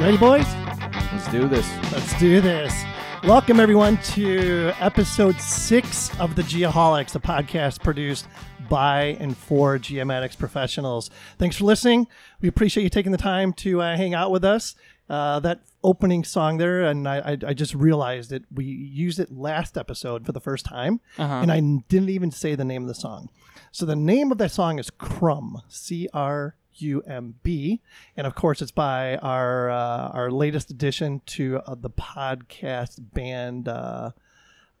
You ready, boys? Let's do this. Let's do this. Welcome, everyone, to episode six of the Geoholics, a podcast produced by and for geomatics professionals. Thanks for listening. We appreciate you taking the time to uh, hang out with us. Uh, that opening song there, and I, I, I just realized that we used it last episode for the first time, and I didn't even say the name of the song. So the name of that song is Crumb, C R U M B, and of course it's by our uh, our latest addition to uh, the podcast band uh,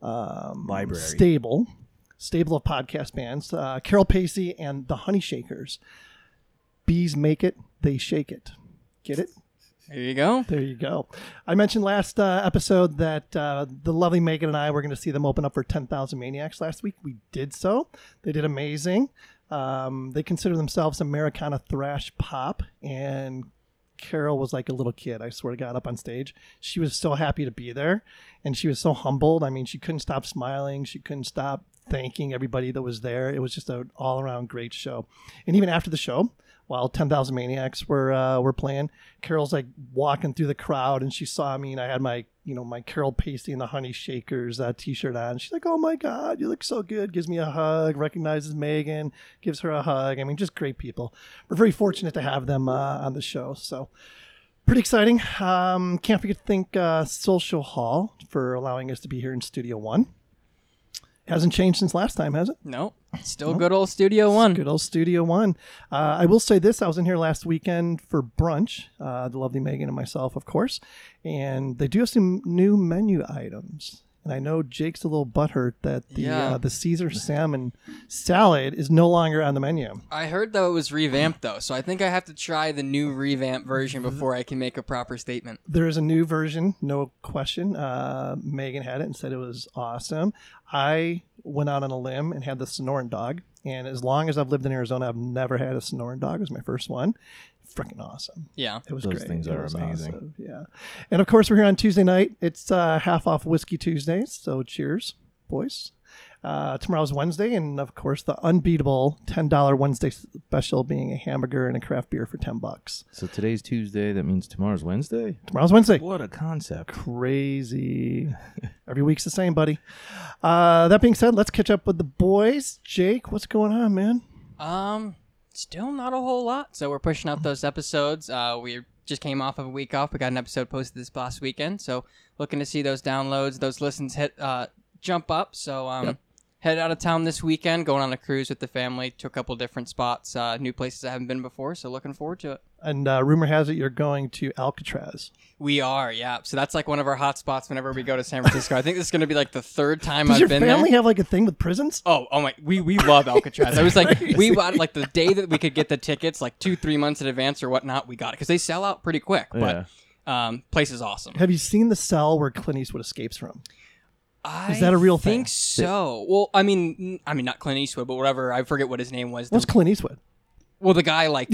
um, Library. stable, stable of podcast bands. Uh, Carol Pacey and the Honey Shakers. Bees make it, they shake it. Get it? There you go. There you go. I mentioned last uh, episode that uh, the lovely Megan and I were going to see them open up for 10,000 Maniacs last week. We did so. They did amazing. Um, they consider themselves Americana thrash pop, and Carol was like a little kid. I swear to God, up on stage, she was so happy to be there, and she was so humbled. I mean, she couldn't stop smiling. She couldn't stop thanking everybody that was there. It was just an all-around great show. And even after the show, while 10,000 Maniacs were uh, were playing, Carol's like walking through the crowd, and she saw me, and I had my you know my Carol Pacey and the Honey Shakers uh, T-shirt on. She's like, "Oh my God, you look so good!" Gives me a hug, recognizes Megan, gives her a hug. I mean, just great people. We're very fortunate to have them uh, on the show. So pretty exciting. Um, can't forget to thank uh, Social Hall for allowing us to be here in Studio One. Hasn't changed since last time, has it? No, still good old Studio One. Good old Studio One. Uh, I will say this: I was in here last weekend for brunch. Uh, the lovely Megan and myself, of course, and they do have some new menu items. And I know Jake's a little butthurt that the Yeah. uh, the Caesar salmon salad is no longer on the menu. I heard though it was revamped though, so I think I have to try the new revamped version before I can make a proper statement. There is a new version, no question. Uh, Megan had it and said it was awesome. I went out on a limb and had the Sonoran dog. And as long as I've lived in Arizona, I've never had a Sonoran dog. It was my first one. Freaking awesome. Yeah. It was Those great. things It are amazing. awesome. Yeah. And of course, we're here on Tuesday night. It's uh, half off Whiskey Tuesdays. So cheers, boys. Uh, tomorrow's Wednesday. And of course, the unbeatable $10 Wednesday special being a hamburger and a craft beer for 10 bucks. So today's Tuesday. That means tomorrow's Wednesday. Tomorrow's Wednesday. What a concept. Crazy. Every week's the same, buddy. Uh, that being said, let's catch up with the boys. Jake, what's going on, man? Um, still not a whole lot. So we're pushing out those episodes. Uh, we just came off of a week off. We got an episode posted this last weekend, so looking to see those downloads, those listens hit uh jump up. So um. Headed out of town this weekend, going on a cruise with the family to a couple different spots, uh, new places I haven't been before. So looking forward to it. And uh, rumor has it you're going to Alcatraz. We are, yeah. So that's like one of our hot spots whenever we go to San Francisco. I think this is going to be like the third time Does I've your been family there. have like a thing with prisons? Oh, oh my! We we love Alcatraz. I was like, we bought like the day that we could get the tickets, like two three months in advance or whatnot. We got it because they sell out pretty quick. Yeah. But um, place is awesome. Have you seen the cell where Clint Eastwood escapes from? I that a real thing? I think thing? so. Well, I mean, I mean not Clint Eastwood, but whatever. I forget what his name was. The- What's Clint Eastwood? Well, the guy like.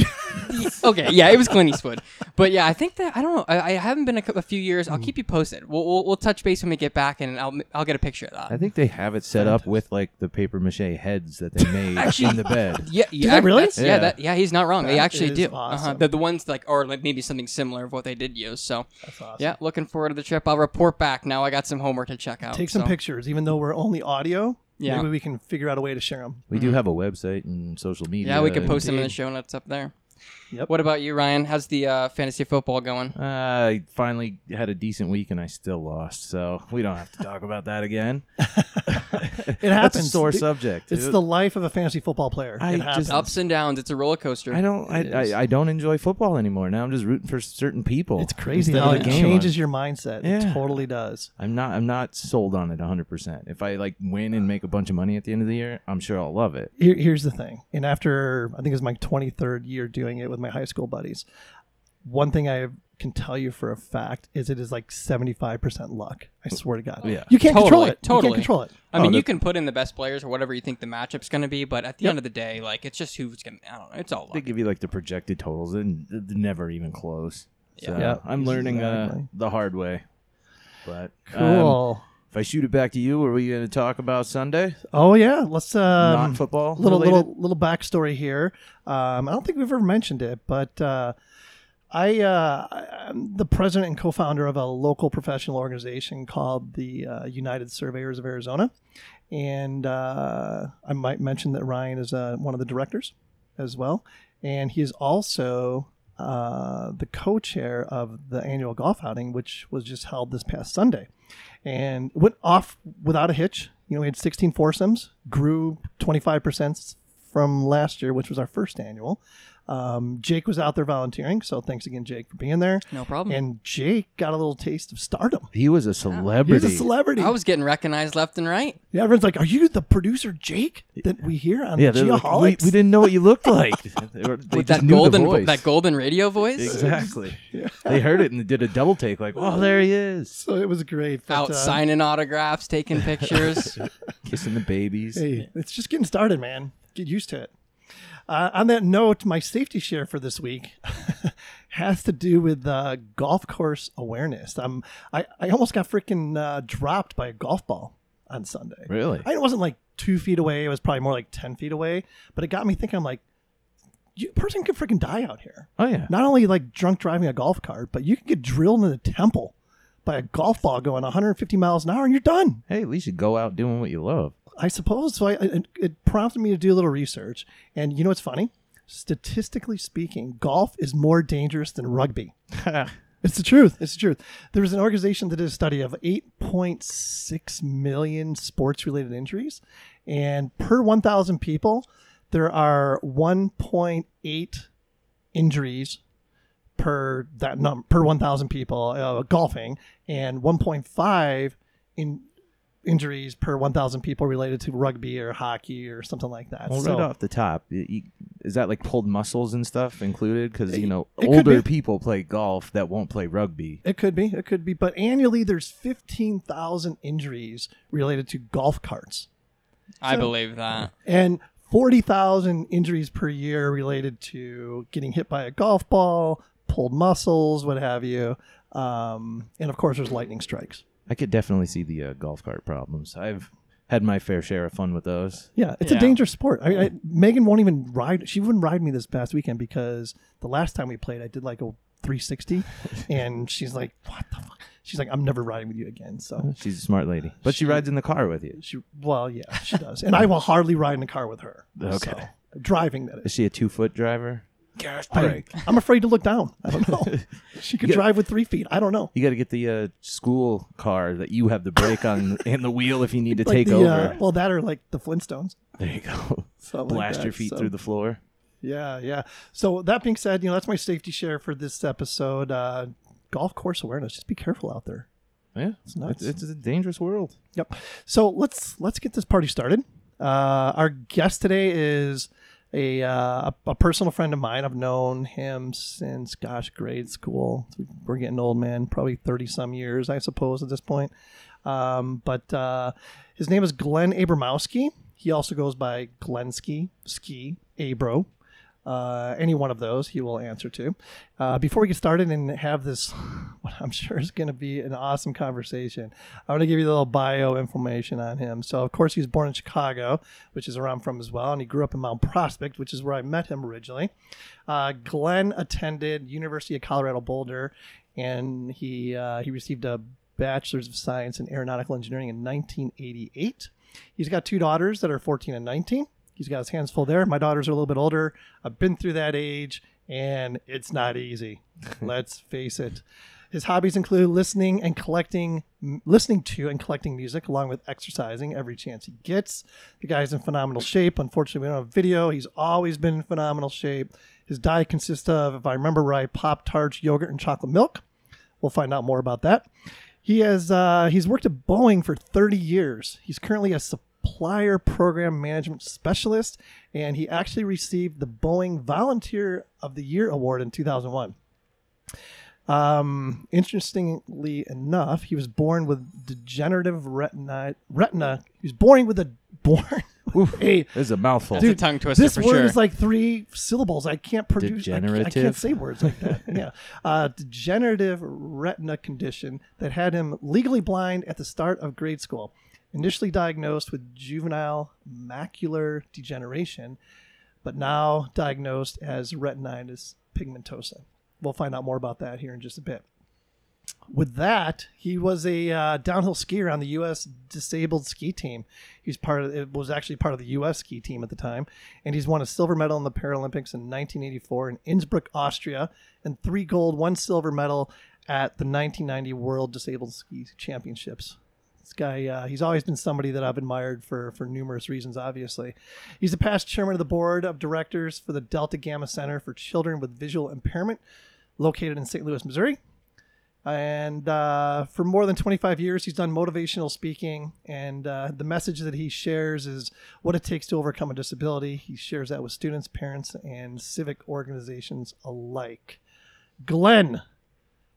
okay, yeah, it was Clint Eastwood. But yeah, I think that I don't know. I, I haven't been a, cou- a few years. I'll keep you posted. We'll, we'll we'll touch base when we get back, and I'll I'll get a picture of that. I think they have it set up with like the paper mache heads that they made Actually- in the bed. Yeah, yeah, they really? Yeah, Yeah. that, yeah, he's not wrong. they actually is do. Uh-huh. awesome. The, the ones like, or like maybe something similar of what they did use. So, That's awesome. yeah, looking forward to the trip. I'll report back. Now I got some homework to check out. Take some so. pictures, even though we're only audio. Yeah. Maybe we can figure out a way to share them. We do have a website and social media. Yeah, we can post them in the show notes up there. Yep. What about you, Ryan? How's the uh, fantasy football going? Uh, I finally had a decent week and I still lost, so we don't have to talk about that again. It That's a happens. sore The- subject. It's dude. the life of a fantasy football player. I it just- happens. Ups and downs. It's a roller coaster. I don't. I, I, I don't enjoy football anymore. Now I'm just rooting for certain people. It's crazy how it changes your mindset. It Yeah. totally does. I'm not. I'm not sold on it 100. percent If I like win and make a bunch of money at the end of the year, I'm sure I'll love it. Here, here's the thing. And after I think it was my 23rd year doing it with my high school buddies, one thing I can tell you for a fact is it is like 75% luck. I swear to God. Yeah. You can't control it. Totally, it. You totally. can't control it. I mean, Oh, you can put in the best players or whatever you think the matchup's going to be, but at the Yep. end of the day, like it's just who's going to. I don't know. It's all They luck. give you like the projected totals, and they're never even close. So Yeah. Yeah, I'm learning uh, the hard way. But um, Cool. if I shoot it back to you, are we going to talk about Sunday? oh yeah, let's um, Not football. little related? little little backstory here. Um, I don't think we've ever mentioned it, but uh, I, uh, I'm the president and co-founder of a local professional organization called the uh, United Surveyors of Arizona, and uh, I might mention that Ryan is uh, one of the directors as well, and he is also uh, the co-chair of the annual golf outing, which was just held this past Sunday, and went off without a hitch. You know, we had 16 foursomes, grew 25 percent from last year, which was our first annual. Um, Jake was out there volunteering, so thanks again, Jake, for being there. No problem. And Jake got a little taste of stardom. He was a celebrity. He's celebrity. a celebrity. I was getting recognized left and right. yeah, everyone's like, "Are you the producer, Jake, that we hear on yeah, the they're like, we, we didn't know what you looked like. they were, they With that golden vo- voice. that golden radio voice. Exactly. They heard it and did a double take, like, "Oh, there he is, So it was great. but, Out uh, signing autographs, taking pictures. kissing the babies." Hey, it's just getting started, man. Get used to it. Uh, on that note, my safety share for this week has to do with uh, golf course awareness. Um, I, I almost got freaking uh, dropped by a golf ball on Sunday. Really? I, it wasn't like two feet away. It was probably more like 10 feet away. But it got me thinking, I'm like, you person could freaking die out here. Oh yeah. Not only like drunk driving a golf cart, but you can get drilled in the temple by a golf ball going 150 miles an hour and you're done. Hey, at least you go out doing what you love. I suppose. So I, it, it prompted me to do a little research. And you know what's funny? Statistically speaking, golf is more dangerous than rugby. It's the truth. It's the truth. There was an organization that did a study of 8.6 million sports related injuries. And per 1,000 people, there are 1.8 injuries per that num- per 1,000 people uh, golfing and 1.5 in injuries per 1,000 people related to rugby or hockey or something like that. Well, So- right off the top, you, is that like pulled muscles and stuff included? Because you know, older people play golf that won't play rugby. It could be. It could be. But annually, there's 15,000 injuries related to golf carts I So- believe that. and 40,000 injuries per year related to getting hit by a golf ball, pulled muscles, what have you. Um, and of course, there's lightning strikes. I could definitely see the uh, golf cart problems. I've had my fair share of fun with those. Yeah, it's Yeah. a dangerous sport. I, I, Megan won't even ride. She wouldn't ride me this past weekend because the last time we played, I did like a 360, and she's like, "What the fuck?" She's like, "I'm never riding with you again." So She's a smart lady, but she, She- rides in the car with you. she, well, yeah, she does, and I will hardly ride in a car with her. Okay. So, driving that Is is. she a two foot driver? I, I'm afraid to look down. I don't know. She could drive with three feet. I don't know. You got to get the uh, school car that you have the brake on and the wheel if you need to Like take the, over. Uh, well, that or like the Flintstones. there you go. Something like Blast your feet so- through the floor. Yeah, yeah. So that being said, you know that's my safety share for this episode. Uh, golf course awareness. Just be careful out there. Yeah, It's nuts. It's, it's a dangerous world. Yep. So let's let's get this party started. Uh, our guest today is a, uh, a personal friend of mine. I've known him since gosh, grade school. We're getting old, man. Probably thirty some years, I suppose, at this point. Um, but uh, his name is Glen Abramowski. He also goes by Glensky, Ski, Abro. Uh, any one of those he will answer to. Uh, before we get started and have this, what I'm sure is going to be an awesome conversation, I'm going to give you a little bio information on him. So, of course, he was born in Chicago, which is where I'm from as well, and he grew up in Mount Prospect, which is where I met him originally. Uh, Glen attended University of Colorado Boulder, and he uh, he received a bachelor's of science in aeronautical engineering in 1988. He's got two daughters that are 14 and 19. He's got his hands full there. My daughters are a little bit older. I've been through that age, and it's not easy. Let's face it. His hobbies include listening and collecting, listening to and collecting music, along with exercising every chance he gets. The guy's in phenomenal shape. Unfortunately, we don't have video. He's always been in phenomenal shape. His diet consists of, if I remember right, Pop Tarts, yogurt, and chocolate milk. We'll find out more about that. He has uh, he's worked at Boeing for 30 years. He's currently a supplier program management specialist, and he actually received the Boeing Volunteer of the Year award in 2001. Um, interestingly enough, he was born with degenerative retina. Retina. He was born with a born. a This is a mouthful. That's a tongue twister this for word sure. is like three syllables. I can't produce. I can't, I can't say words like that. yeah, uh, degenerative retina condition that had him legally blind at the start of grade school. Initially diagnosed with juvenile macular degeneration, but now diagnosed as retinitis pigmentosa. we'll find out more about that here in just a bit. With that, he was a uh, downhill skier on the U.S. disabled ski team. He's part of it was actually part of the U.S. ski team at the time, and he's won a silver medal in the Paralympics in 1984 in Innsbruck, Austria, and three gold, one silver medal at the 1990 World Disabled Ski Championships. This guy, uh, he's always been somebody that I've admired for for numerous reasons. Obviously, he's a past chairman of the board of directors for the Delta Gamma Center for Children with Visual Impairment, located in St. Louis, Missouri. And uh, for more than 25 years, he's done motivational speaking. And uh, the message that he shares is what it takes to overcome a disability. He shares that with students, parents, and civic organizations alike. Glen,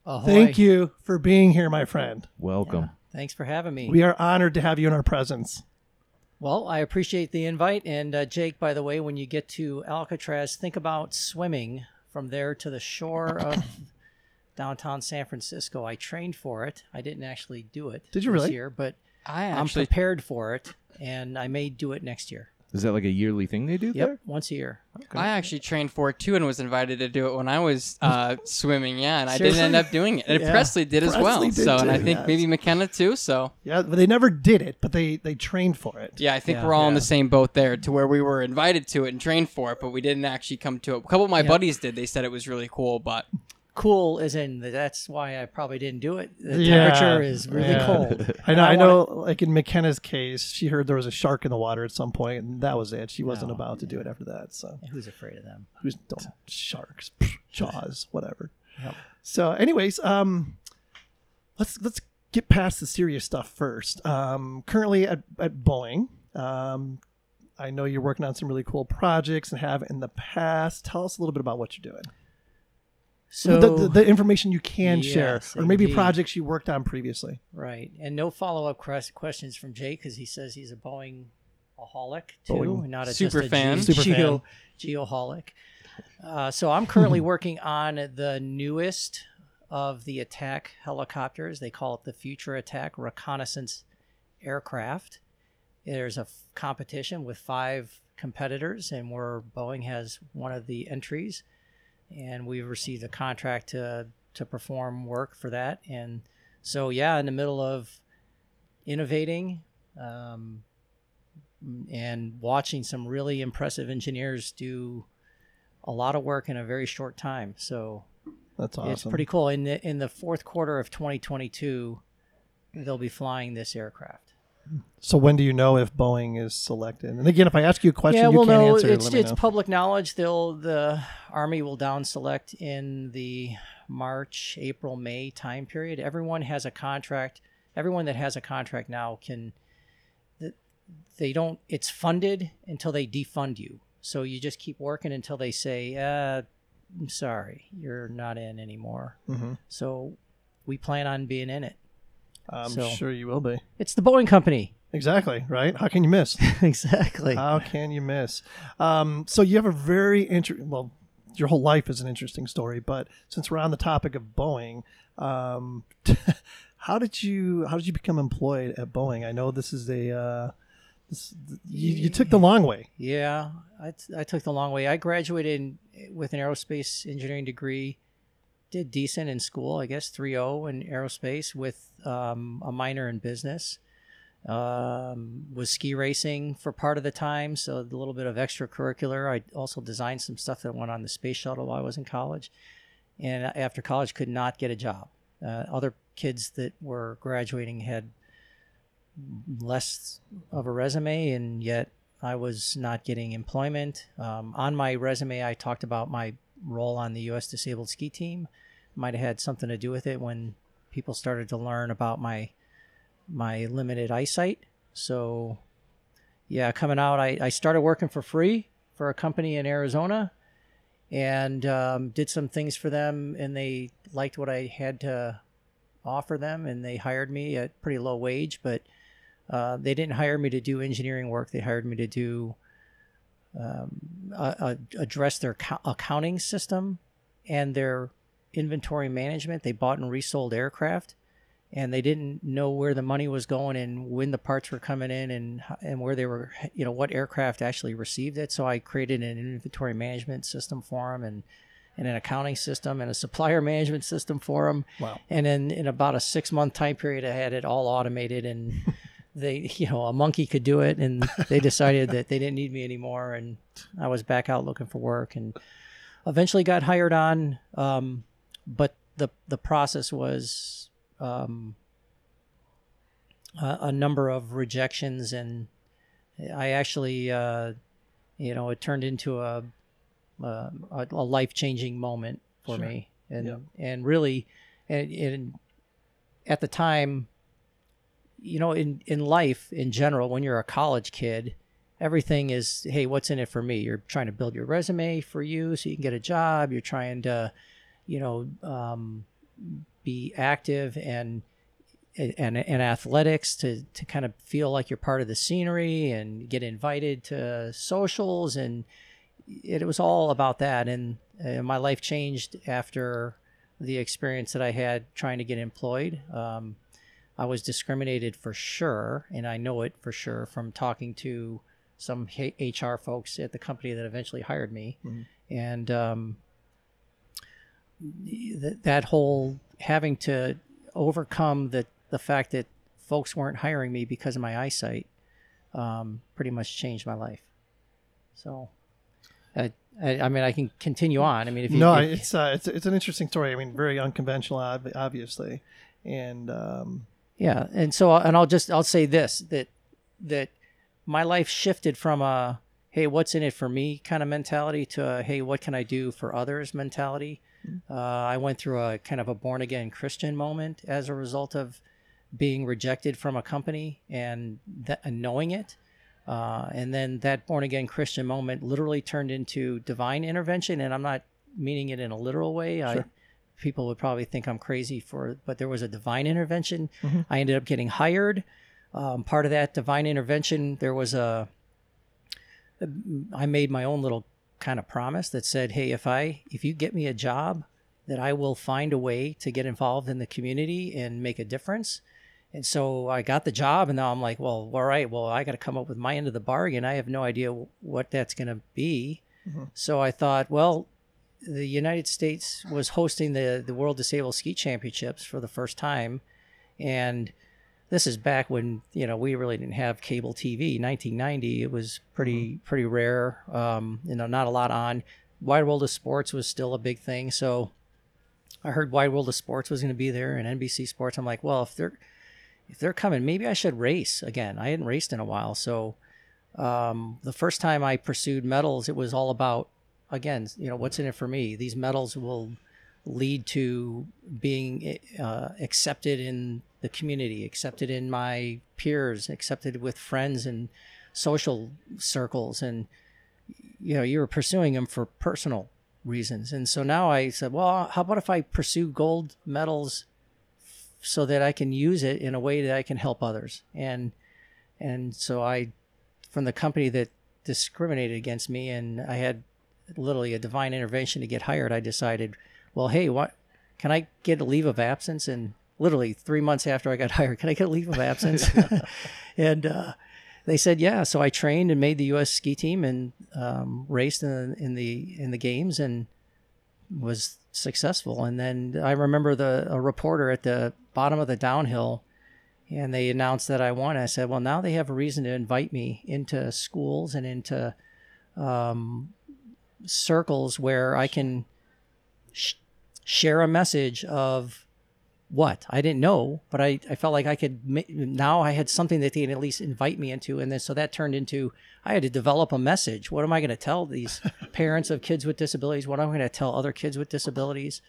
Ahoy. thank you for being here, my friend. Welcome. Thanks for having me. We are honored to have you in our presence. well, I appreciate the invite. And uh, Jake, by the way, when you get to Alcatraz, think about swimming from there to the shore of downtown San Francisco. I trained for it. I didn't actually do it. Did you this really? Year, but I I'm prepared for it, and I may do it next year. Is that like a yearly thing they do Yep, there? once a year. I actually trained for it too and was invited to do it when I was uh, swimming. Yeah, and I didn't end up doing it. And Yeah. Presley did as well. Did So, and I think yes. maybe McKenna too. So, Yeah, but they never did it, but they they trained for it. yeah, I think Yeah. we're all in the same boat there, to where we were invited to it and trained for it, but we didn't actually come to it. A couple of my Yeah. buddies did. They said it was really cool, but Cool as in that's why I probably didn't do it. The Yeah, temperature is really yeah. cold. I know. I I know. Like in McKenna's case, she heard there was a shark in the water at some point, and that was it. She wasn't No. about to do it after that. So Who's afraid of them? who's don't sharks, jaws, whatever. Yep. So, anyways, um, let's let's get past the serious stuff first. Um, currently at at Boeing, um, I know you're working on some really cool projects and have in the past. Tell us a little bit about what you're doing. So the, the, the information you can share, Yes, or maybe indeed. projects you worked on previously. Right. And no follow up questions from Jake because he says he's a Boeing aholic too, Boeing not a Super just a fan. Ge- Super geo, geoholic. Uh, so I'm currently working on the newest of the attack helicopters. They call it the Future Attack Reconnaissance Aircraft. There's a f- competition with five competitors, and where Boeing has one of the entries, and we've received a contract to to perform work for that. And so, yeah, in the middle of innovating um, and watching some really impressive engineers do a lot of work in a very short time. So That's awesome. it's pretty cool. In the in the fourth quarter of 2022, they'll be flying this aircraft. So when do you know if Boeing is selected? And again, if I ask you a question, yeah, you well, can't no, answer. it's it's know. public knowledge. They'll the Army will down select in the March, April, May time period. Everyone has a contract. Everyone that has a contract now can. They don't. It's funded until they defund you. So you just keep working until they say, uh, "I'm sorry, you're not in anymore." Mhm. So we plan on being in it. I'm so- sure you will be. It's the Boeing Company. Exactly right. How can you miss? exactly. How can you miss? Um, so you have a very interesting. Well, your whole life is an interesting story, but since we're on the topic of Boeing, um, how did you how did you become employed at Boeing? I know this is a uh, this, you, you took the long way. Yeah, I, t- I took the long way. I graduated in, with an aerospace engineering degree. Did decent in school, I guess 3.0 in aerospace with um, a minor in business. Um, was ski racing for part of the time, so a little bit of extracurricular. I also designed some stuff that went on the space shuttle while I was in college. And after college, could not get a job. Uh, other kids that were graduating had less of a resume, and yet I was not getting employment. Um, on my resume, I talked about my role on the U.S. Disabled Ski Team. Might have had something to do with it when people started to learn about my my limited eyesight. So, yeah, coming out, I, I started working for free for a company in Arizona, and um, did some things for them, and they liked what I had to offer them, and they hired me at pretty low wage, but uh, they didn't hire me to do engineering work. They hired me to do um, uh, address their co- accounting system and their inventory management. They bought and resold aircraft, and they didn't know where the money was going and when the parts were coming in and and where they were, you know, what aircraft actually received it. So I created an inventory management system for them and and an accounting system and a supplier management system for them. Wow. And then in about a six month time period, I had it all automated and they, you know, a monkey could do it. And they decided that they didn't need me anymore. And I was back out looking for work and eventually got hired on. Um, but the, the process was, um, a, a number of rejections and I actually, uh, you know, it turned into a, a, a life changing moment for Sure. me. And, Yep. and really, and, and at the time, you know, in, in life in general, when you're a college kid, everything is, hey, what's in it for me? You're trying to build your resume for you so you can get a job. You're trying to, you know, um, be active and and, and athletics to, to kind of feel like you're part of the scenery and get invited to socials and it, was all about that and uh, my life changed after the experience that I had trying to get employed. Um, I was discriminated for sure, and I know it for sure from talking to some H- HR folks at the company that eventually hired me, Mhm. and um, th- that whole having to overcome the the fact that folks weren't hiring me because of my eyesight um, pretty much changed my life. So, I, I, I mean, I can continue on. I mean, if you no, if- it's uh, it's it's an interesting story. I mean, very unconventional, ob- obviously, and um, Yeah, and so and I'll just I'll say this that that my life shifted from a hey what's in it for me kind of mentality to a hey what can I do for others mentality. Uh, I went through a kind of a born again Christian moment as a result of being rejected from a company and that and knowing it. Uh, and then that born again Christian moment literally turned into divine intervention, and I'm not meaning it in a literal way. I, Sure. People would probably think I'm crazy for, but there was a divine intervention. Mhm. I ended up getting hired. Um, part of that divine intervention, there was a. I made my own little kind of promise that said, "Hey, if I if you get me a job, that I will find a way to get involved in the community and make a difference." And so I got the job, and now I'm like, well, all right, well, I got to come up with my end of the bargain. I have no idea what that's going to be. Mhm. So I thought, well, the United States was hosting the the World Disabled Ski Championships for the first time, and this is back when you know we really didn't have cable TV. 1990, it was pretty pretty rare. Um, you know, not a lot on. Wide World of Sports was still a big thing, so I heard Wide World of Sports was going to be there and NBC Sports. I'm like, well, if they're if they're coming, maybe I should race again. I hadn't raced in a while, so um, the first time I pursued medals, it was all about again, you know, what's in it for me. These medals will lead to being uh, accepted in the community, accepted in my peers, accepted with friends and social circles, and you know, you were pursuing them for personal reasons. And so now I said, well, how about if I pursue gold medals so that I can use it in a way that I can help others? And and so I, from the company that discriminated against me, and I had literally a divine intervention to get hired, I decided, well, hey, what can I get a leave of absence? And literally three months after I got hired, can I get a leave of absence? and uh, they said, yeah. So I trained and made the U.S. ski team and um, raced in, in the in the games and was successful. And then I remember the a reporter at the bottom of the downhill, and they announced that I won. I said, well, now they have a reason to invite me into schools and into um, circles where I can sh- share a message of what I didn't know, but I, I felt like I could now I had something that they can at least invite me into, and then so that turned into I had to develop a message. What am I going to tell these parents of kids with disabilities? What am I going to tell other kids with disabilities?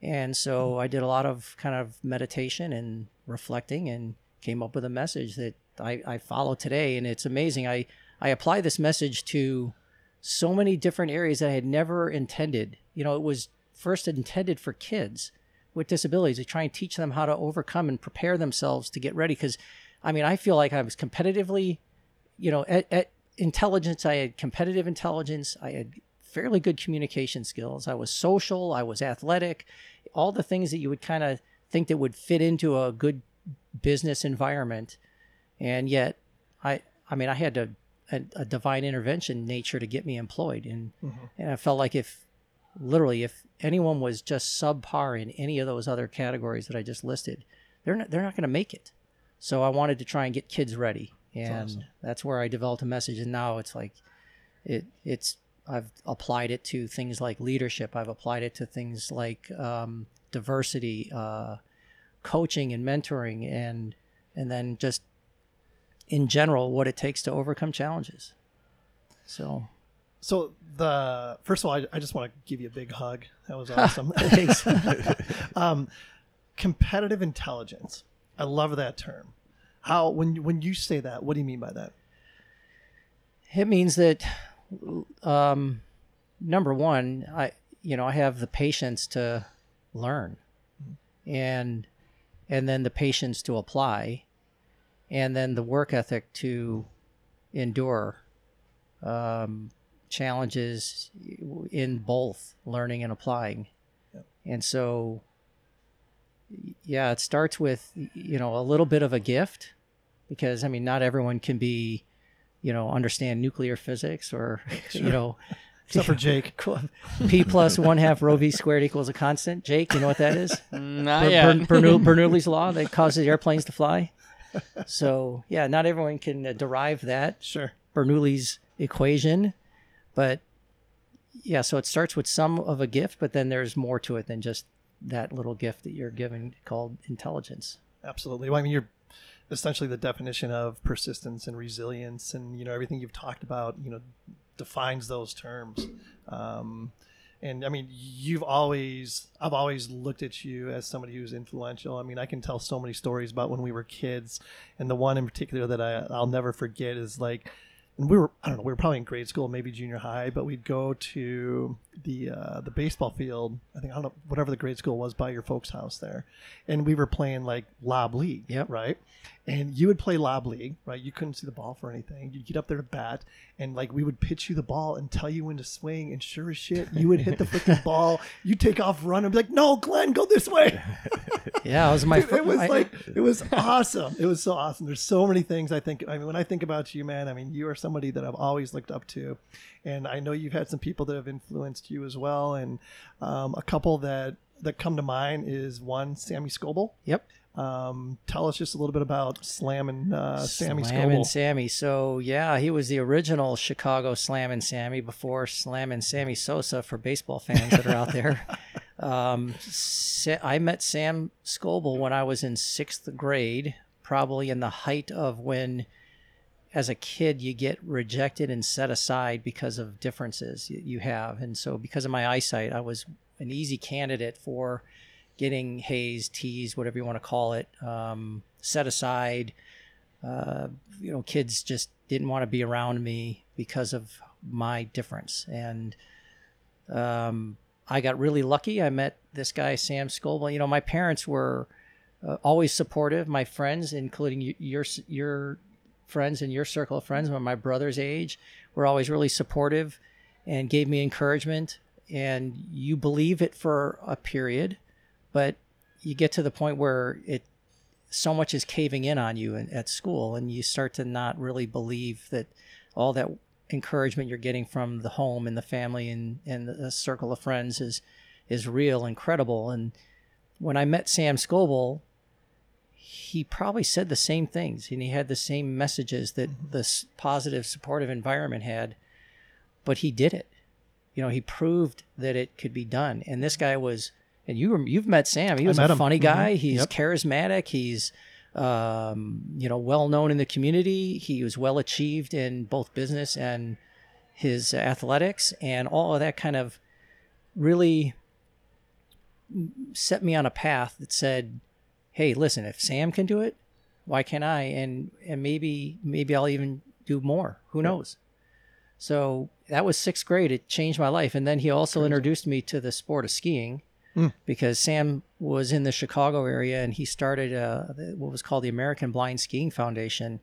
And so I did a lot of kind of meditation and reflecting, and came up with a message that I, I follow today. And it's amazing. I I apply this message to so many different areas that I had never intended. You know, it was first intended for kids with disabilities to try and teach them how to overcome and prepare themselves to get ready. Because, I mean, I feel like I was competitively, you know, at, at intelligence, I had competitive intelligence, I had fairly good communication skills, I was social, I was athletic, all the things that you would kind of think that would fit into a good business environment. And yet, I, I mean, I had to, a, a divine intervention nature to get me employed. And, Mhm. and I felt like if literally, if anyone was just subpar in any of those other categories that I just listed, they're not, they're not going to make it. So I wanted to try and get kids ready, and awesome. that's where I developed a message. And now it's like, it it's I've applied it to things like leadership. I've applied it to things like um, diversity, uh, coaching, and mentoring, and and then just in general what it takes to overcome challenges. So So the first of all, I, I just want to give you a big hug. That was awesome. Thanks. um, competitive intelligence. I love that term. How when you- when you say that, what do you mean by that? it means that um, number one, I you know I have the patience to learn, and and then the patience to apply, and then the work ethic to endure um, challenges in both learning and applying, Yep. and so yeah, it starts with you know a little bit of a gift because I mean not everyone can be you know understand nuclear physics or you know Except for Jake. p plus one half rho v squared equals a constant. Jake, you know what that is? Not Ber- yet. Ber- Bernoulli- Bernoulli's law that causes airplanes to fly. So yeah, not everyone can uh, derive that Sure. Bernoulli's equation, but yeah, so it starts with some of a gift, but then there's more to it than just that little gift that you're given called intelligence. Absolutely. Well, I mean, you're essentially the definition of persistence and resilience, and you know everything you've talked about. You know, defines those terms. Um, and I mean, you've always, I've always looked at you as somebody who's influential. I mean, I can tell so many stories about when we were kids, and the one in particular that I, I'll never forget is like, and we were, I don't know, we were probably in grade school, maybe junior high, but we'd go to the uh, the baseball field. I think I don't know whatever the grade school was by your folks' house there, and we were playing like lob league, Yep. right? And you would play lob league, right? You couldn't see the ball for anything. You'd get up there to bat, and like we would pitch you the ball and tell you when to swing, and sure as shit, you would hit the freaking ball. You take off, run, and be like, "No, Glen, go this way." Yeah, it was my. Dude, it was I- like it was awesome. It was so awesome. There's so many things I think. I mean, when I think about you, man, I mean, you are somebody that I've always looked up to, and I know you've had some people that have influenced you as well. And um, a couple that that come to mind is one, Sammy Scoble. Yep. Um, tell us just a little bit about Slam and uh, Sammy Slam Scoble. and Sammy. So yeah, he was the original Chicago Slam and Sammy before Slam and Sammy Sosa for baseball fans that are out there. Um, I met Sam Scoble when I was in sixth grade, probably in the height of when, as a kid, you get rejected and set aside because of differences you have, and so because of my eyesight, I was an easy candidate for getting hazed, teased, whatever you want to call it, um, set aside uh, you know, kids just didn't want to be around me because of my difference. And um, I got really lucky. I met this guy, Sam Scoble. You know, my parents were uh, always supportive. My friends, including your your friends and your circle of friends, my brother's age, were always really supportive and gave me encouragement. And you believe it for a period, but you get to the point where it so much is caving in on you in, at school and you start to not really believe that all that encouragement you're getting from the home and the family and, and the circle of friends is is real and credible and when i met sam scoble he probably said the same things and he had the same messages that mm-hmm. this positive supportive environment had but he did it. You know he proved that it could be done. And this guy was and you were, you've met Sam. He was a him. funny Mhm. guy. He's Yep. charismatic. He's um, you know well known in the community. He was well achieved in both business and his athletics, and all of that kind of really set me on a path that said, "Hey, listen, if Sam can do it, why can't I?" And and maybe maybe I'll even do more. Who knows? So that was sixth grade. It changed my life. And then he also introduced me to the sport of skiing Mm. because Sam was in the Chicago area and he started uh, what was called the American Blind Skiing Foundation.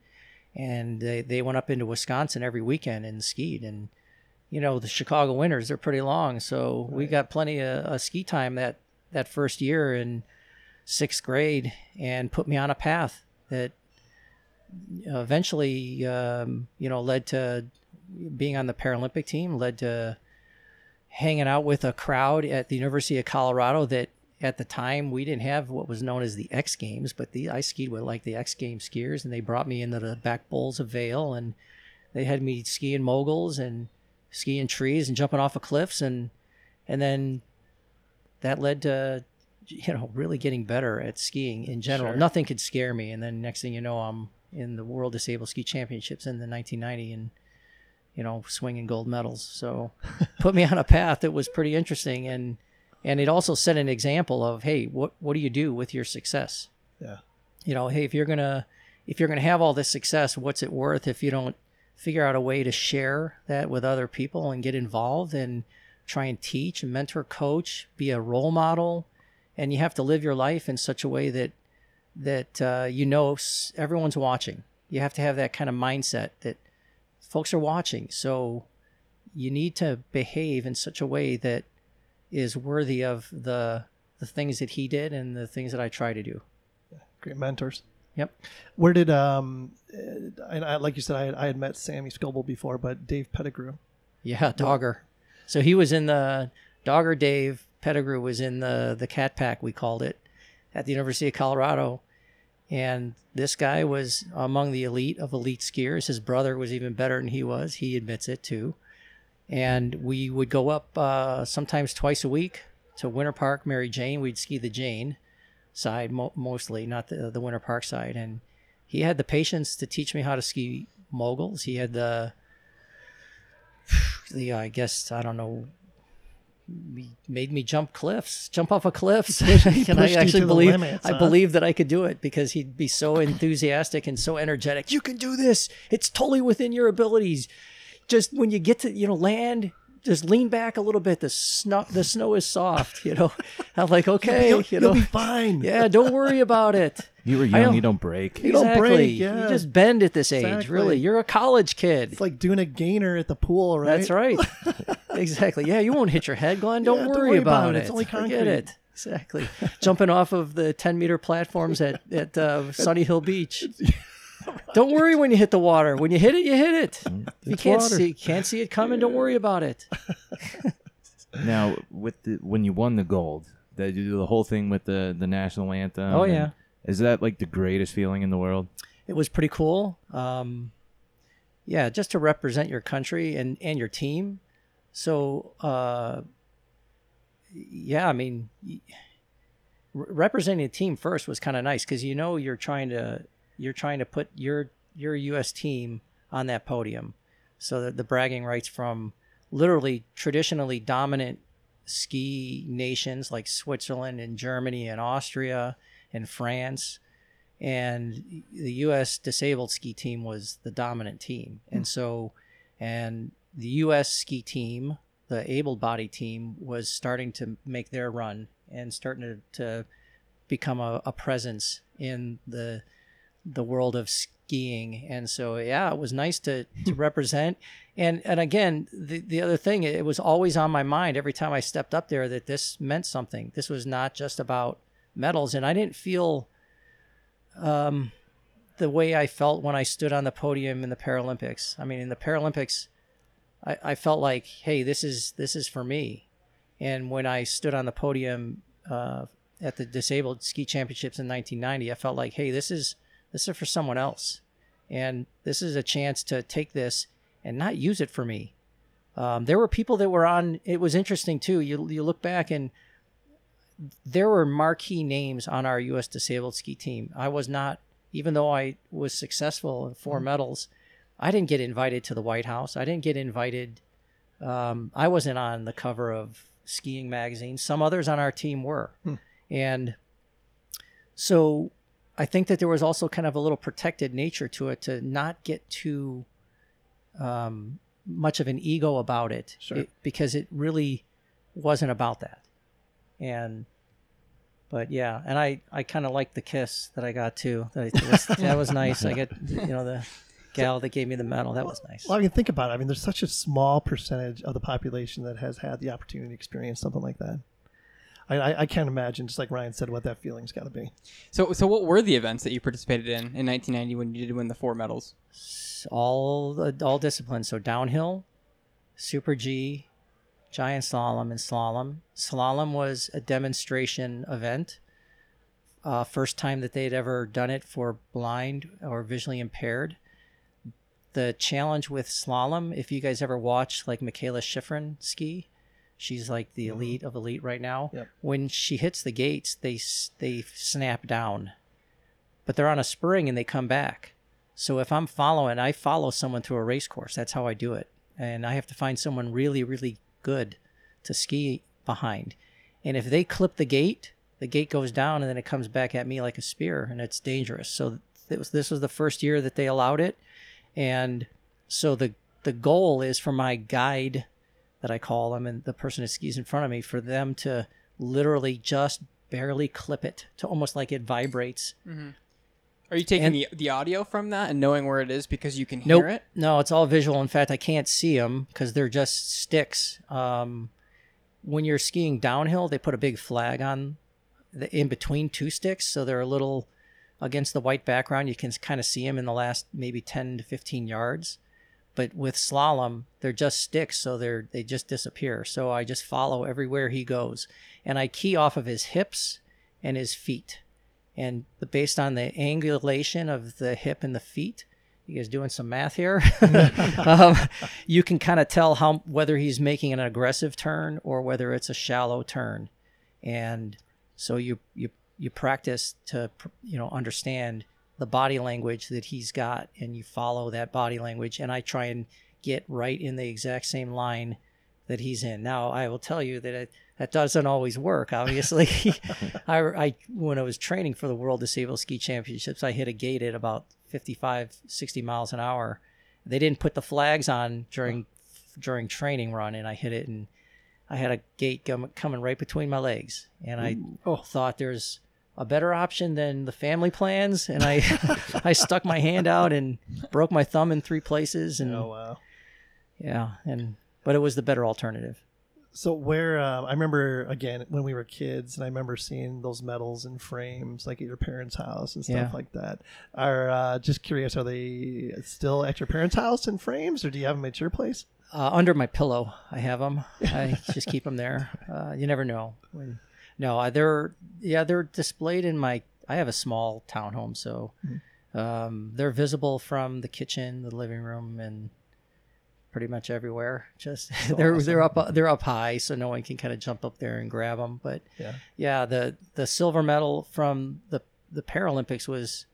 And they, they went up into Wisconsin every weekend and skied. And, you know, the Chicago winters are pretty long. So we got plenty of, of ski time that, that first year in sixth grade and put me on a path that eventually, um, you know, led to being on the Paralympic team, led to hanging out with a crowd at the University of Colorado that at the time we didn't have what was known as the X Games, but the I skied with like the X Games skiers, and they brought me into the back bowls of Vail, and they had me skiing moguls and skiing trees and jumping off of cliffs, and and then that led to you know really getting better at skiing in general. Sure. Nothing could scare me, and then next thing you know, I'm in the World Disabled Ski Championships in the 1990 and you know swinging gold medals. So put me on a path that was pretty interesting and and it also set an example of hey what what do you do with your success Yeah. you know hey if you're gonna if you're gonna have all this success what's it worth if you don't figure out a way to share that with other people and get involved and try and teach and mentor coach be a role model and you have to live your life in such a way that that uh, you know everyone's watching you have to have that kind of mindset that folks are watching so you need to behave in such a way that is worthy of the the things that he did and the things that I try to do. Great mentors. Yep. Where did um, uh, and I, like you said, I had, I had met Sammy Scoble before, but Dave Pettigrew. Yeah, Dogger. So he was in the Dogger Dave Pettigrew was in the the cat pack we called it at the University of Colorado. And this guy was among the elite of elite skiers. His brother was even better than he was. He admits it too. And we would go up uh, sometimes twice a week to Winter Park, Mary Jane. We'd ski the Jane side mo- mostly, not the the Winter Park side. And he had the patience to teach me how to ski moguls. He had the the I guess I don't know. He made me jump cliffs, jump off of cliffs, and I actually believe limits, I believe that I could do it because he'd be so enthusiastic and so energetic. You can do this. It's totally within your abilities. Just when you get to you know land, just lean back a little bit. The snow the snow is soft. You know, I'm like okay, You'll, you you'll be fine. yeah, don't worry about it. You were young, don't- you don't break. You don't break, yeah. You just bend at this age. Exactly. Really, you're a college kid. It's like doing a gainer at the pool, right? That's right. exactly. Yeah, you won't hit your head, Glen. Don't, Yeah, worry, about, it. It's only Forget concrete. it. Exactly. Jumping off of the 10 meter platforms at, at uh, Sunny Hill Beach. Don't worry when you hit the water. When you hit it, you hit it. If you can't water. see can't see it coming, don't worry about it. Now, with the, when you won the gold, that you do the whole thing with the the national anthem. Oh, yeah. Is that like the greatest feeling in the world? It was pretty cool. Um, yeah, just to represent your country and, and your team. So, uh, yeah, I mean, y- representing the team first was kind of nice because you know you're trying to you're trying to put your your U.S. team on that podium, so that the bragging rights from literally traditionally dominant ski nations like Switzerland and Germany and Austria and France and the U.S. disabled ski team was the dominant team, and hmm. so, and the U.S. ski team, the able-bodied team, was starting to make their run and starting to, to become a, a presence in the the world of skiing, and so yeah, it was nice to to represent. And and again, the the other thing, it was always on my mind every time I stepped up there that this meant something. This was not just about medals, and I didn't feel um, the way I felt when I stood on the podium in the Paralympics. I mean, in the Paralympics, I, I felt like, hey, this is this is for me. And when I stood on the podium uh, at the Disabled Ski Championships in 1990, I felt like, hey, this is this is for someone else, and this is a chance to take this and not use it for me. Um, there were people that were on. It was interesting too. You you look back and there were marquee names on our U.S. disabled ski team. I was not, even though I was successful in 4 medals, I didn't get invited to the White House. I didn't get invited. Um, I wasn't on the cover of skiing magazine. Some others on our team were, and so I think that there was also kind of a little protected nature to it to not get too um, much of an ego about it, Sure. it- because it really wasn't about that and but yeah and i i kind of like the kiss that i got too that, I, was, that was nice i get you know the gal that gave me the medal that was nice Well, I mean, think about it. I mean, there's such a small percentage of the population that has had the opportunity to experience something like that. I, I, I can't imagine, just like Ryan said, what that feeling's got to be. So, so what were the events that you participated in in 1990 when you did win the four medals? all all disciplines so downhill super g giant slalom, and slalom. Slalom was a demonstration event. Uh, first time that they'd ever done it for blind or visually impaired. The challenge with slalom, if you guys ever watch like Mikaela Shiffrin ski, she's like the mm-hmm. elite of elite right now. Yep. When she hits the gates, they they snap down, but they're on a spring and they come back. So if I'm following, I follow someone through a race course. That's how I do it. And I have to find someone really, really good to ski behind. And if they clip the gate, the gate goes down and then it comes back at me like a spear and it's dangerous. So it was, this was the first year that they allowed it. And so the, the goal is for my guide that I call them and the person that skis in front of me for them to literally just barely clip it to almost like it vibrates Are you taking And- the, the audio from that and knowing where it is because you can Nope. hear it? No, it's all visual. In fact, I can't see them because they're just sticks. Um, when you're skiing downhill, they put a big flag on the in between two sticks, so they're a little against the white background. You can kind of see them in the last maybe 10 to 15 yards. But with slalom, they're just sticks, so they're they just disappear. So I just follow everywhere he goes, and I key off of his hips and his feet, and based on the angulation of the hip and the feet, you guys doing some math here? um, you can kind of tell how whether he's making an aggressive turn or whether it's a shallow turn, and so you you you practice to you know understand the body language that he's got, and you follow that body language. And I try and get right in the exact same line that he's in. Now I will tell you that it, that doesn't always work. Obviously, I, I when I was training for the World Disabled Ski Championships, I hit a gate at about 55, 60 miles an hour. They didn't put the flags on during during training run, and I hit it, and I had a gate com- coming right between my legs, and I Oh. thought there's a better option than the family plans, and I I stuck my hand out and broke my thumb in three places, and Oh wow. yeah, and but it was the better alternative. So where uh, I remember again when we were kids, and I remember seeing those medals in frames, like at your parents' house and stuff Yeah. like that. Are uh, just curious, are they still at your parents' house in frames, or do you have them at your place? Uh, under my pillow, I have them. I just keep them there. Uh, you never know. When, no, uh, they're yeah, they're displayed in my. I have a small townhome, so um, they're visible from the kitchen, the living room, and pretty much everywhere. Just they're they're up they're up high, so no one can kind of jump up there and grab them. But Yeah. yeah, the the silver medal from the the Paralympics was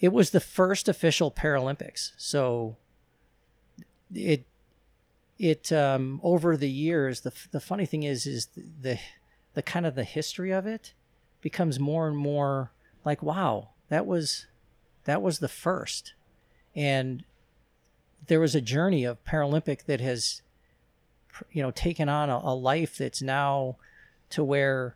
it was the first official Paralympics. So it it um, over the years the the funny thing is is the the kind of the history of it becomes more and more like wow that was that was the first and there was a journey of Paralympic that has you know taken on a, a life that's now to where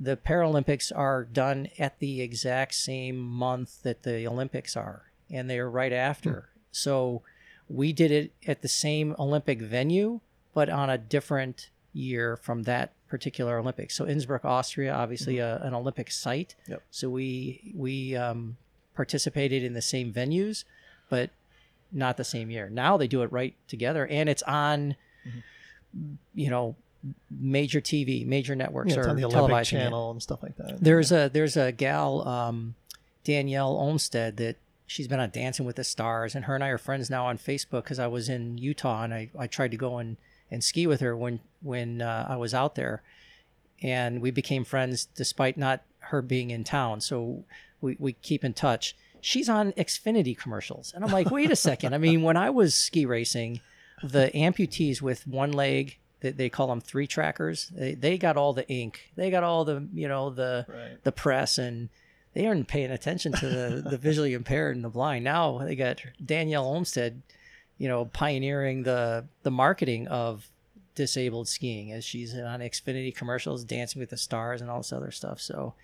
the Paralympics are done at the exact same month that the Olympics are, and they are right after. Hmm. So we did it at the same Olympic venue, but on a different year from that particular Olympics. So Innsbruck, Austria, obviously a, an Olympic site. Yep. So we we um, participated in the same venues, but not the same year. Now they do it right together, and it's on, you know, major TV, major networks Yeah, are on the Olympic televising it. channel and stuff like that. There's a there's a gal um, Danelle Umstead that she's been on Dancing with the Stars, and her and I are friends now on Facebook because I was in Utah and I, I tried to go and, and ski with her when when uh, I was out there, and we became friends despite not her being in town. So we we keep in touch. She's on Xfinity commercials, and I'm like, wait a second. I mean, when I was ski racing, the amputees with one leg. They, they call them three trackers. They, they got all the ink. They got all the you know the Right. the press and they aren't paying attention to the, the visually impaired and the blind. Now they got Danelle Umstead, you know, pioneering the the marketing of disabled skiing as she's on Xfinity commercials, Dancing with the Stars, and all this other stuff. So,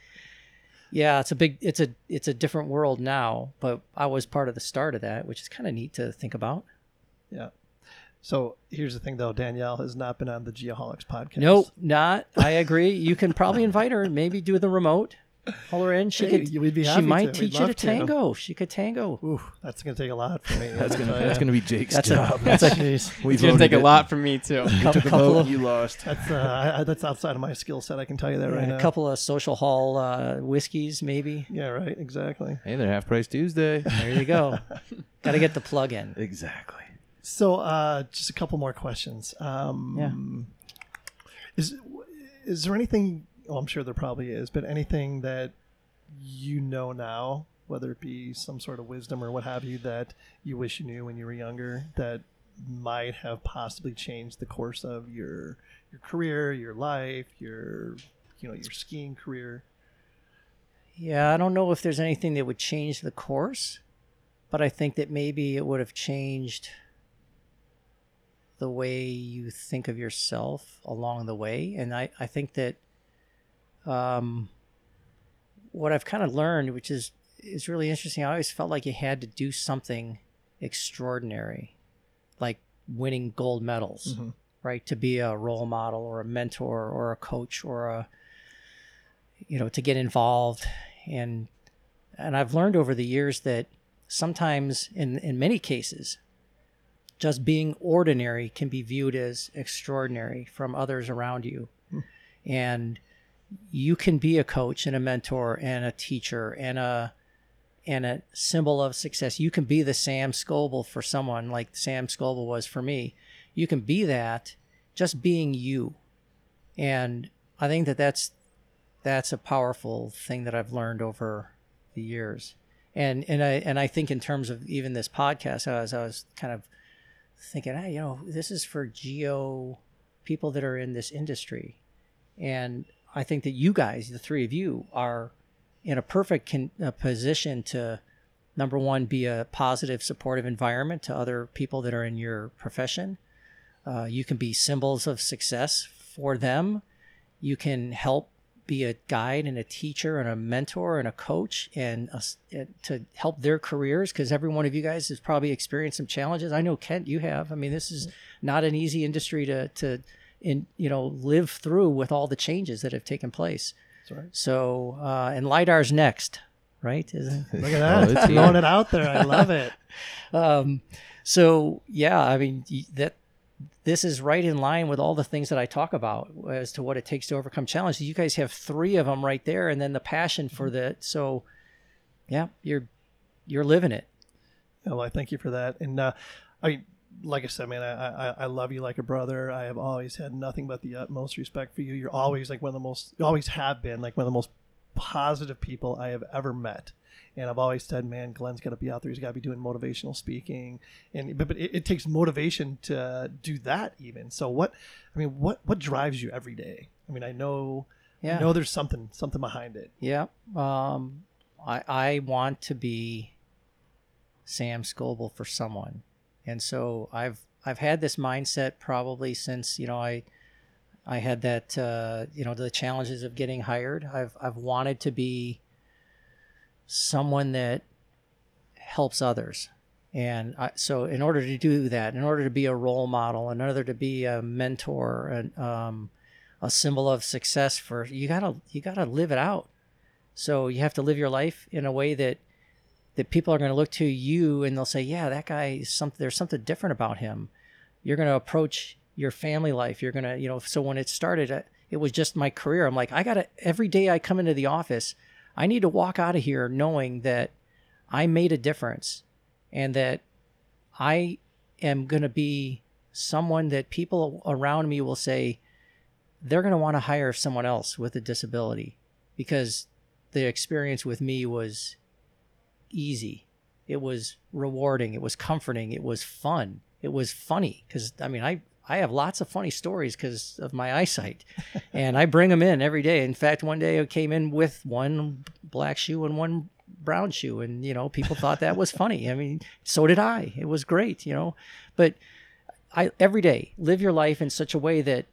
yeah, it's a big, it's a it's a different world now. But I was part of the start of that, which is kind of neat to think about. Yeah. So here's the thing, though. Danelle has not been on the Geoholics podcast. Nope, not. I agree. You can probably invite her and maybe do the remote. Pull her in. She Hey, could. we'd be she might to. Teach you to to. tango. She could tango. Ooh, that's gonna take a lot for me. That's gonna that's gonna be Jake's That's a- job. that's a- It's gonna voted take a lot from me too. You took a couple vote, of- you lost. That's uh, I, I- that's outside of my skill set. I can tell you that right Yeah, now. a couple of social hall uh, whiskeys, maybe. Yeah, right. Exactly. Hey, they're half price Tuesday. There you go. Got to get the plug in. exactly. So, uh, just a couple more questions. Um, Is is there anything? Well, I'm sure there probably is, but anything that you know now, whether it be some sort of wisdom or what have you, that you wish you knew when you were younger, that might have possibly changed the course of your your career, your life, your you know your skiing career. Yeah, I don't know if there's anything that would change the course, but I think that maybe it would have changed the way you think of yourself along the way. And I, I think that um, what I've kind of learned, which is, is really interesting, I always felt like you had to do something extraordinary, like winning gold medals, Mhm. right? To be a role model or a mentor or a coach or a, you know to get involved and and I've learned over the years that sometimes in in many cases just being ordinary can be viewed as extraordinary from others around you and you can be a coach and a mentor and a teacher and a and a symbol of success. You can be the Sam Scoble for someone like Sam Scoble was for me. You can be that just being you. And I think that that's that's a powerful thing that I've learned over the years. And and I and I think in terms of even this podcast, I was I was kind of thinking, hey, you know, this is for geo people that are in this industry, and I think that you guys, the three of you, are in a perfect con- uh, position to number one be a positive, supportive environment to other people that are in your profession. Uh, you can be symbols of success for them. You can help be a guide and a teacher and a mentor and a coach and a uh, to help their careers because every one of you guys has probably experienced some challenges. I know Kent, you have. I mean, this is not an easy industry to to in you know live through with all the changes that have taken place. That's right. So uh, and lidar's next, right? Isn't Look at Oh, that, it's here. throwing it out there. I love it. um, so yeah, I mean that this is right in line with all the things that I talk about as to what it takes to overcome challenges. You guys have three of them right there, and then the passion for the so yeah, you're you're living it. Yeah, well, I thank you for that. And uh, I, like I said, man, I, I I love you like a brother. I have always had nothing but the utmost respect for you. You're always like one of the most, you always have been like one of the most positive people I have ever met. And I've always said, man, Glen's got to be out there. He's got to be doing motivational speaking, and but, but it, it takes motivation to do that even. So what, I mean, what what drives you every day? I mean, I know, Yeah. I know there's something something behind it. Yeah. Um, I I want to be Sam Scoble for someone, and so I've I've had this mindset probably since you know I I had that uh, you know the challenges of getting hired. I've I've wanted to be someone that helps others. And I, so, in order to do that, in order to be a role model, in order to be a mentor, and um, a symbol of success for you, gotta you gotta live it out. So you have to live your life in a way that that people are going to look to you and they'll say, "Yeah, that guy is something. There's something different about him." You're going to approach your family life. You're going to, you know. So when it started, uh, it was just my career. I'm like, I got to every day I come into the office, I need to walk out of here knowing that I made a difference and that I am going to be someone that people around me will say they're going to want to hire someone else with a disability because the experience with me was easy. It was rewarding. It was comforting. It was fun. It was funny because I mean I I have lots of funny stories because of my eyesight, and I bring them in every day. In fact, one day I came in with one black shoe and one brown shoe, and you know people thought that was funny. I mean, so did I. It was great, you know, but I every day live your life in such a way that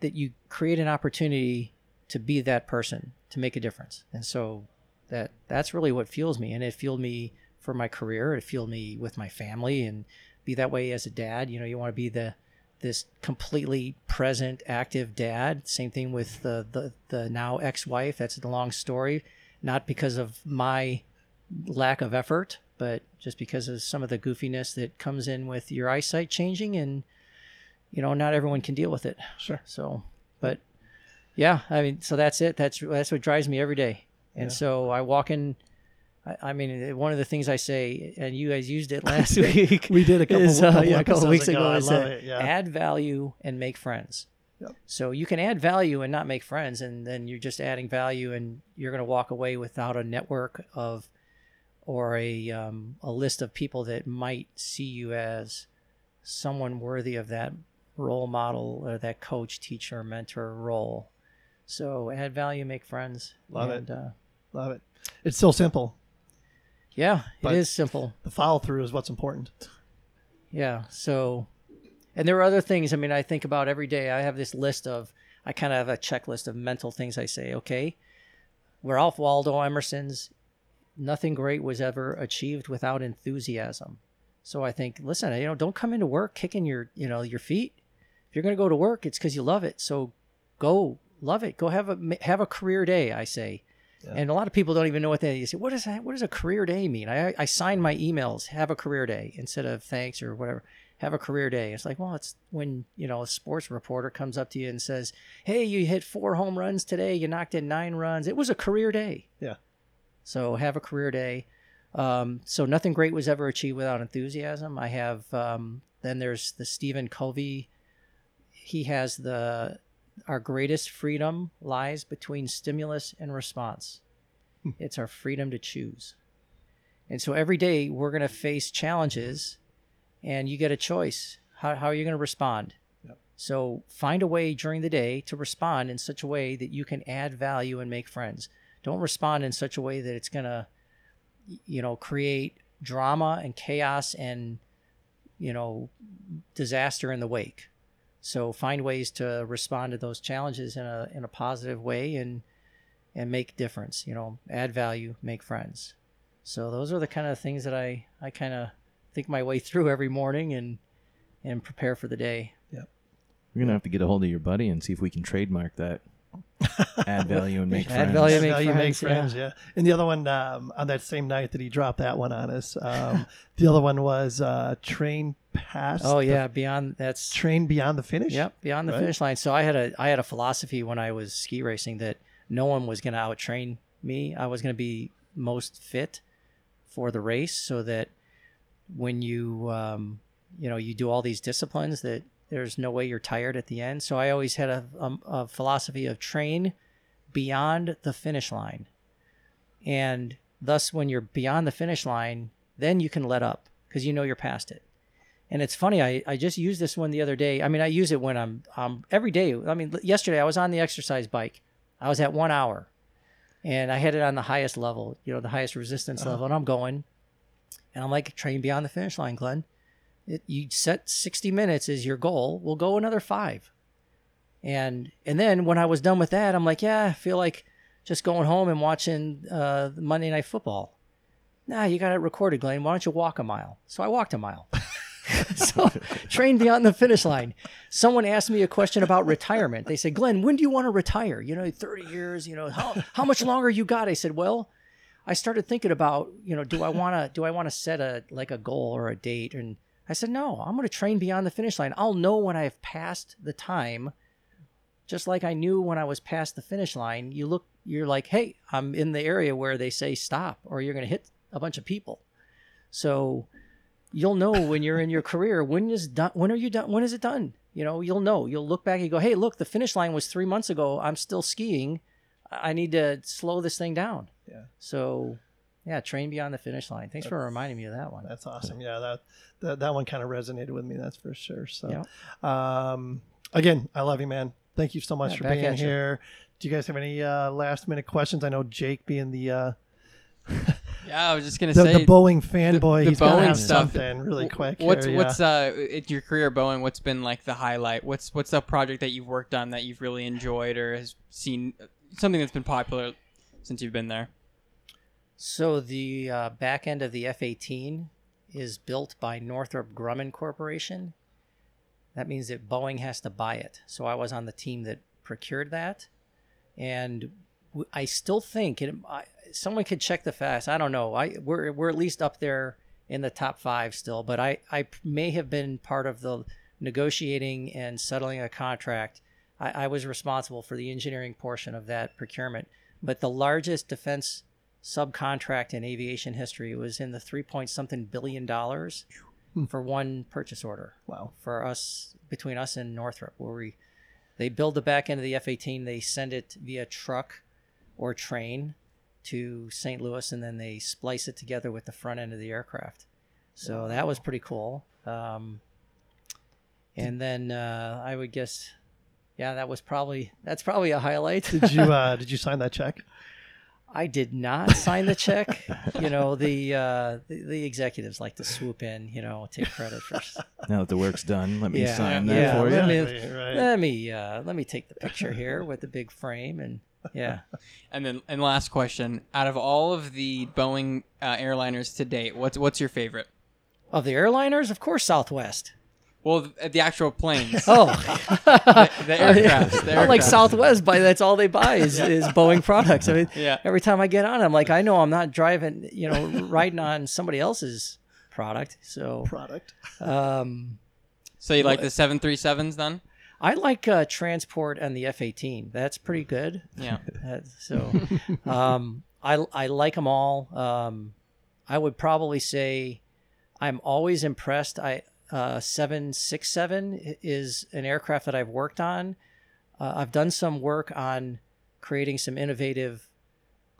that you create an opportunity to be that person to make a difference and so that that's really what fuels me and it fueled me for my career it fueled me with my family and be that way as a dad you know you want to be the this completely present, active dad. Same thing with the the, the now ex-wife. That's a long story, not because of my lack of effort, but just because of some of the goofiness that comes in with your eyesight changing, and you know, not everyone can deal with it. Sure. So, but yeah, I mean, so that's it. That's that's what drives me every day. And Yeah. so I walk in. I, I mean, one of the things I say, and you guys used it last week. We did a couple, is, uh, couple yeah, a couple weeks ago. ago. I love it. Yeah. Add value and make friends. Yep. So you can add value and not make friends, and then you're just adding value, and you're going to walk away without a network of or a um, a list of people that might see you as someone worthy of that role model or that coach, teacher, mentor role. So add value, make friends. Love it. Uh, Love it. It's so simple. yeah, But- it is simple. The follow through is what's important. Yeah. So, and there are other things. I mean, I think about every day. I have this list of, I kind of have a checklist of mental things I say. Okay, Ralph Waldo Emerson's, nothing great was ever achieved without enthusiasm. So I think, listen, you know, don't come into work kicking your, you know, your feet. If you're going to go to work, it's because you love it. So go love it. Go have a have a career day. I say. Yeah. And a lot of people don't even know what that is. You say, what does that? What does a career day mean? I, I sign my emails, have a career day instead of thanks or whatever. Have a career day. It's like, well, it's when you know a sports reporter comes up to you and says, "Hey, you hit four home runs today. You knocked in nine runs. It was a career day." Yeah. So have a career day. Um, so nothing great was ever achieved without enthusiasm. I have. Um, then there's the Stephen Covey. He has the our greatest freedom lies between stimulus and response. Hmm. It's our freedom to choose. And so every day we're going to face challenges and you get a choice. How, how are you going to respond? Yep. So find a way during the day to respond in such a way that you can add value and make friends. Don't respond in such a way that it's going to, you know, create drama and chaos and, you know, disaster in the wake. So find ways to respond to those challenges in a in a positive way and and make difference. You know, add value, make friends. So those are the kind of things that I I kind of think my way through every morning and and prepare for the day. Yep. We're gonna have to get a hold of your buddy and see if we can trademark that. Add value and make friends, Add friends. value, make Value make friends, friends, yeah. And the other one um, on that same night that he dropped that one on us. Um, the other one was uh, train past. Oh yeah, beyond that's train beyond the finish. Yep, beyond the Right. finish line. So I had a I had a philosophy when I was ski racing that no one was going to out train me. I was going to be most fit for the race, so that when you um, you know you do all these disciplines, that there's no way you're tired at the end. So I always had a, a, a philosophy of train beyond the finish line, and thus when you're beyond the finish line, then you can let up because you know you're past it. And it's funny, I, I just used this one the other day. I mean, I use it when I'm um, every day. I mean, yesterday I was on the exercise bike. I was at one hour and I had it on the highest level, you know, the highest resistance level. And I'm going and I'm like, train beyond the finish line, Glen. It, you set 60 minutes as your goal. We'll go another five. And and then when I was done with that, I'm like, yeah, I feel like just going home and watching uh, Monday Night Football. Nah, you got it recorded, Glen. Why don't you walk a mile? So I walked a mile. so train beyond the finish line. Someone asked me a question about retirement. They said, Glen, when do you want to retire? You know, 30 years, you know, how, how much longer you got? I said, well, I started thinking about, you know, do I want to, do I want to set a, like a goal or a date? And I said, no, I'm going to train beyond the finish line. I'll know when I've passed the time, just like I knew when I was past the finish line. You look, you're like, hey, I'm in the area where they say stop, or you're going to hit a bunch of people. So you'll know when you're in your career when is done. When are you done? When is it done? You know, you'll know. You'll look back and go, hey, look, the finish line was three months ago. I'm still skiing. I need to slow this thing down. Yeah. So, yeah, train beyond the finish line. Thanks for reminding me of that one. That's awesome. Yeah, that that, that one kind of resonated with me. That's for sure. So, Yeah. um, again, I love you, man. Thank you so much Yeah, for being here. Do you guys have any uh, last minute questions? I know Jake being the uh, Yeah, I was just gonna the, say the Boeing fanboy. the He's Boeing have stuff. something really quick. What's here, what's yeah. uh in your career, Boeing? What's been like the highlight? What's what's a project that you've worked on that you've really enjoyed or has seen something that's been popular since you've been there? So the uh, back end of the F-18 is built by Northrop Grumman Corporation, that means that Boeing has to buy it. So I was on the team that procured that, and w- I still think it. I, someone could check the facts. I don't know. I we're we're at least up there in the top five still, but I I may have been part of the negotiating and settling a contract. I, I was responsible for the engineering portion of that procurement, but the largest defense subcontract in aviation history was in the three point something billion dollars hmm. for one purchase order Wow. for us between us and Northrop, where we they build the back end of the F-18, they send it via truck or train to St. Louis, and then they splice it together with the front end of the aircraft. So that was pretty cool. Um, and then uh, I would guess, yeah, that was probably that's probably a highlight. Did you uh, did you sign that check? I did not sign the check. you know, the, uh, the the executives like to swoop in, you know, take credit for Now that the work's done, let me Yeah. sign that Yeah, for let you. me- Right, right. let me uh, let me take the picture here with the big frame and yeah. And then, and last question: Out of all of the Boeing uh, airliners to date, what's what's your favorite? Of the airliners, of course, Southwest. Well, the, the actual planes, Oh, the, the aircraft. The I like. Southwest, but that's all they buy is, is Boeing products. I mean, Yeah. every time I get on, I'm like, I know I'm not driving, you know, riding on somebody else's product. So, Product. um, So you like the seven three sevens then? I like uh, transport and the F-18. That's pretty good. Yeah. So um, I, I like them all. Um, I would probably say I'm always impressed. I uh, 767 is an aircraft that I've worked on. Uh, I've done some work on creating some innovative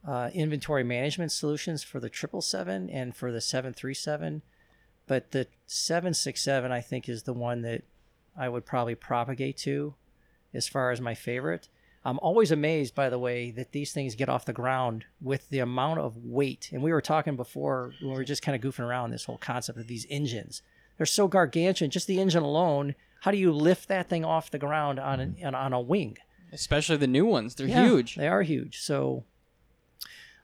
uh, inventory management solutions for the 777 and for the 737. But the 767, I think, is the one that I would probably propagate to as far as my favorite. I'm always amazed, by the way, that these things get off the ground with the amount of weight. And we were talking before when we were just kind of goofing around this whole concept of these engines. They're so gargantuan. Just the engine alone. How do you lift that thing off the ground on an, on, a wing? Especially the new ones; they're Yeah, huge. They are huge. So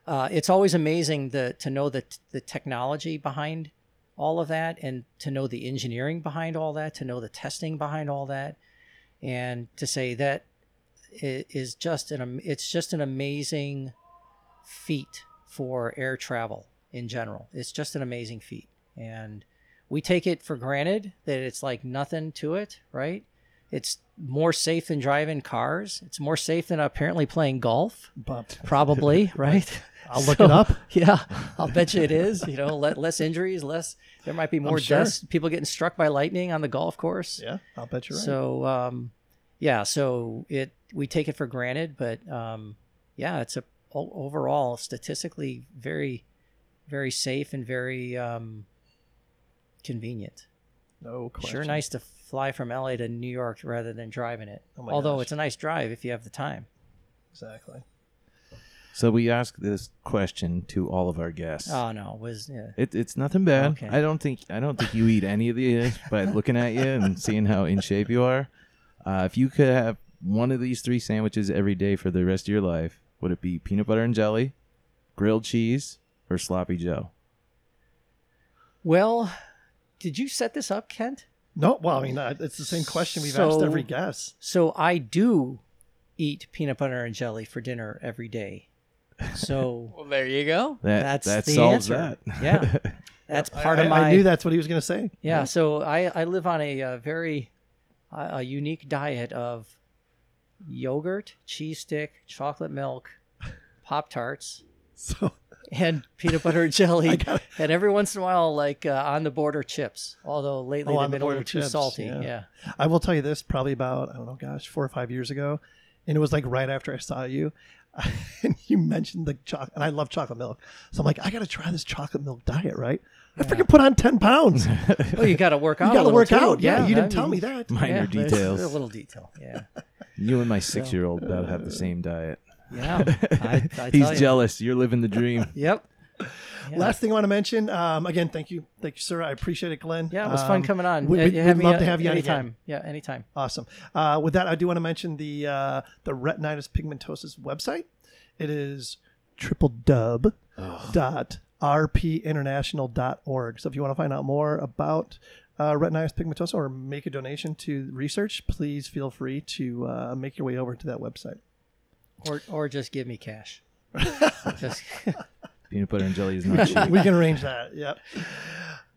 uh, it's always amazing the, to know the, the technology behind all of that and to know the engineering behind all that, to know the testing behind all that, and to say that i- just an it's just an amazing feat for air travel in general. It's just an amazing feat, and we take it for granted that it's like nothing to it, right? It's more safe than driving cars. It's more safe than apparently playing golf, But probably, right? I'll look it up. Yeah, I'll bet you it is. You know, le- less injuries, less. There might be more sure. deaths, people getting struck by lightning on the golf course. Yeah, I'll bet you're right. So, um, yeah, so it we take it for granted, but um, yeah, it's a overall statistically very, very safe and very um, convenient. no question. Sure, nice to fly from LA to New York rather than driving it. Oh my Although gosh. it's a nice drive if you have the time. Exactly. So we ask this question to all of our guests. Oh no, was yeah. It, it's nothing bad. Okay. I don't think I don't think you eat any of these by looking at you and seeing how in shape you are. Uh, if you could have one of these three sandwiches every day for the rest of your life, would it be peanut butter and jelly, grilled cheese, or sloppy Joe? Well, did you set this up, Kent? No, well, I mean, uh, it's the same question we've asked every guest. So I do eat peanut butter and jelly for dinner every day. So Well, there you go. That That's that the solves answer. that. Yeah. that's part I, of my. I knew that's what he was going to say. Yeah. So I I live on a, uh very uh, a unique diet of yogurt, cheese stick, chocolate milk, pop tarts, So and peanut butter and jelly, I got and every once in a while, like uh, on the border chips. Although lately Oh, they've on the a border little too salty. yeah. yeah. I will tell you this probably about, I don't know, gosh, four or five years ago. And it was like right after I saw you. And you mentioned the chocolate, and I love chocolate milk. So I'm like, I got to try this chocolate milk diet, right? I freaking put on 10 pounds. you Well, you got to work out. a got to work too. out. Yeah, you didn't tell mean, me that. Minor yeah, details. A little detail. Yeah. You and my six-year-old about have the uh, same diet. Yeah. I, I He's you. jealous. You're living the dream. Yep. Yeah. Last thing I want to mention, um, again, thank you. Thank you, sir. I appreciate it, Glen. Yeah, it was Um, fun coming on. we- Uh, we'd- we'd have love uh, to have you on again. anytime. Yeah, anytime. Awesome. Uh, with that, I do want to mention the uh, the retinitis pigmentosa website. It is triple dub dot rpinternational.org. So if you want to find out more about uh, retinitis pigmentosa or make a donation to research, please feel free to uh, make your way over to that website. Or or just give me cash. just Peanut butter and jelly is not cheap. we can arrange that. Yep.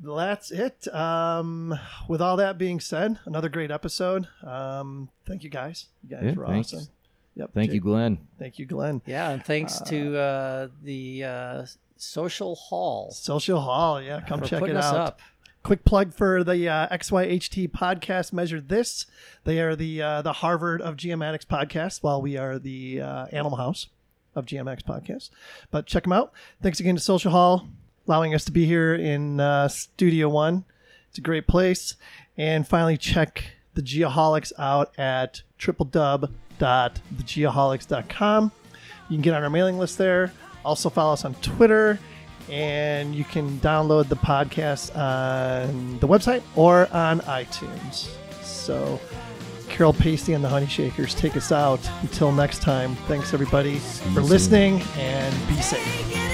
That's it. Um, with all that being said, another great episode. Um, thank you guys. You guys Yeah, were thanks. awesome. Yep. Thank you, Jake, Glen. Thank you, Glen. yeah, and thanks to uh, the uh, social hall Social Hall. Yeah, come check putting it us out. up. Quick plug for the uh, XYHT podcast. Measure this. They are the uh, the Harvard of Geomatics podcast, while we are the uh, Animal House of GMX podcast. But check them out. Thanks again to Social Hall allowing us to be here in uh, Studio One. It's a great place. And finally, check the Geoholics out at tripledub.thegeoholics.com. You can get on our mailing list there. Also follow us on Twitter, and you can download the podcast on the website or on iTunes. So, Carol Pacey and the Honey Shakers take us out. Until next time, thanks everybody for listening and be safe. Get it now.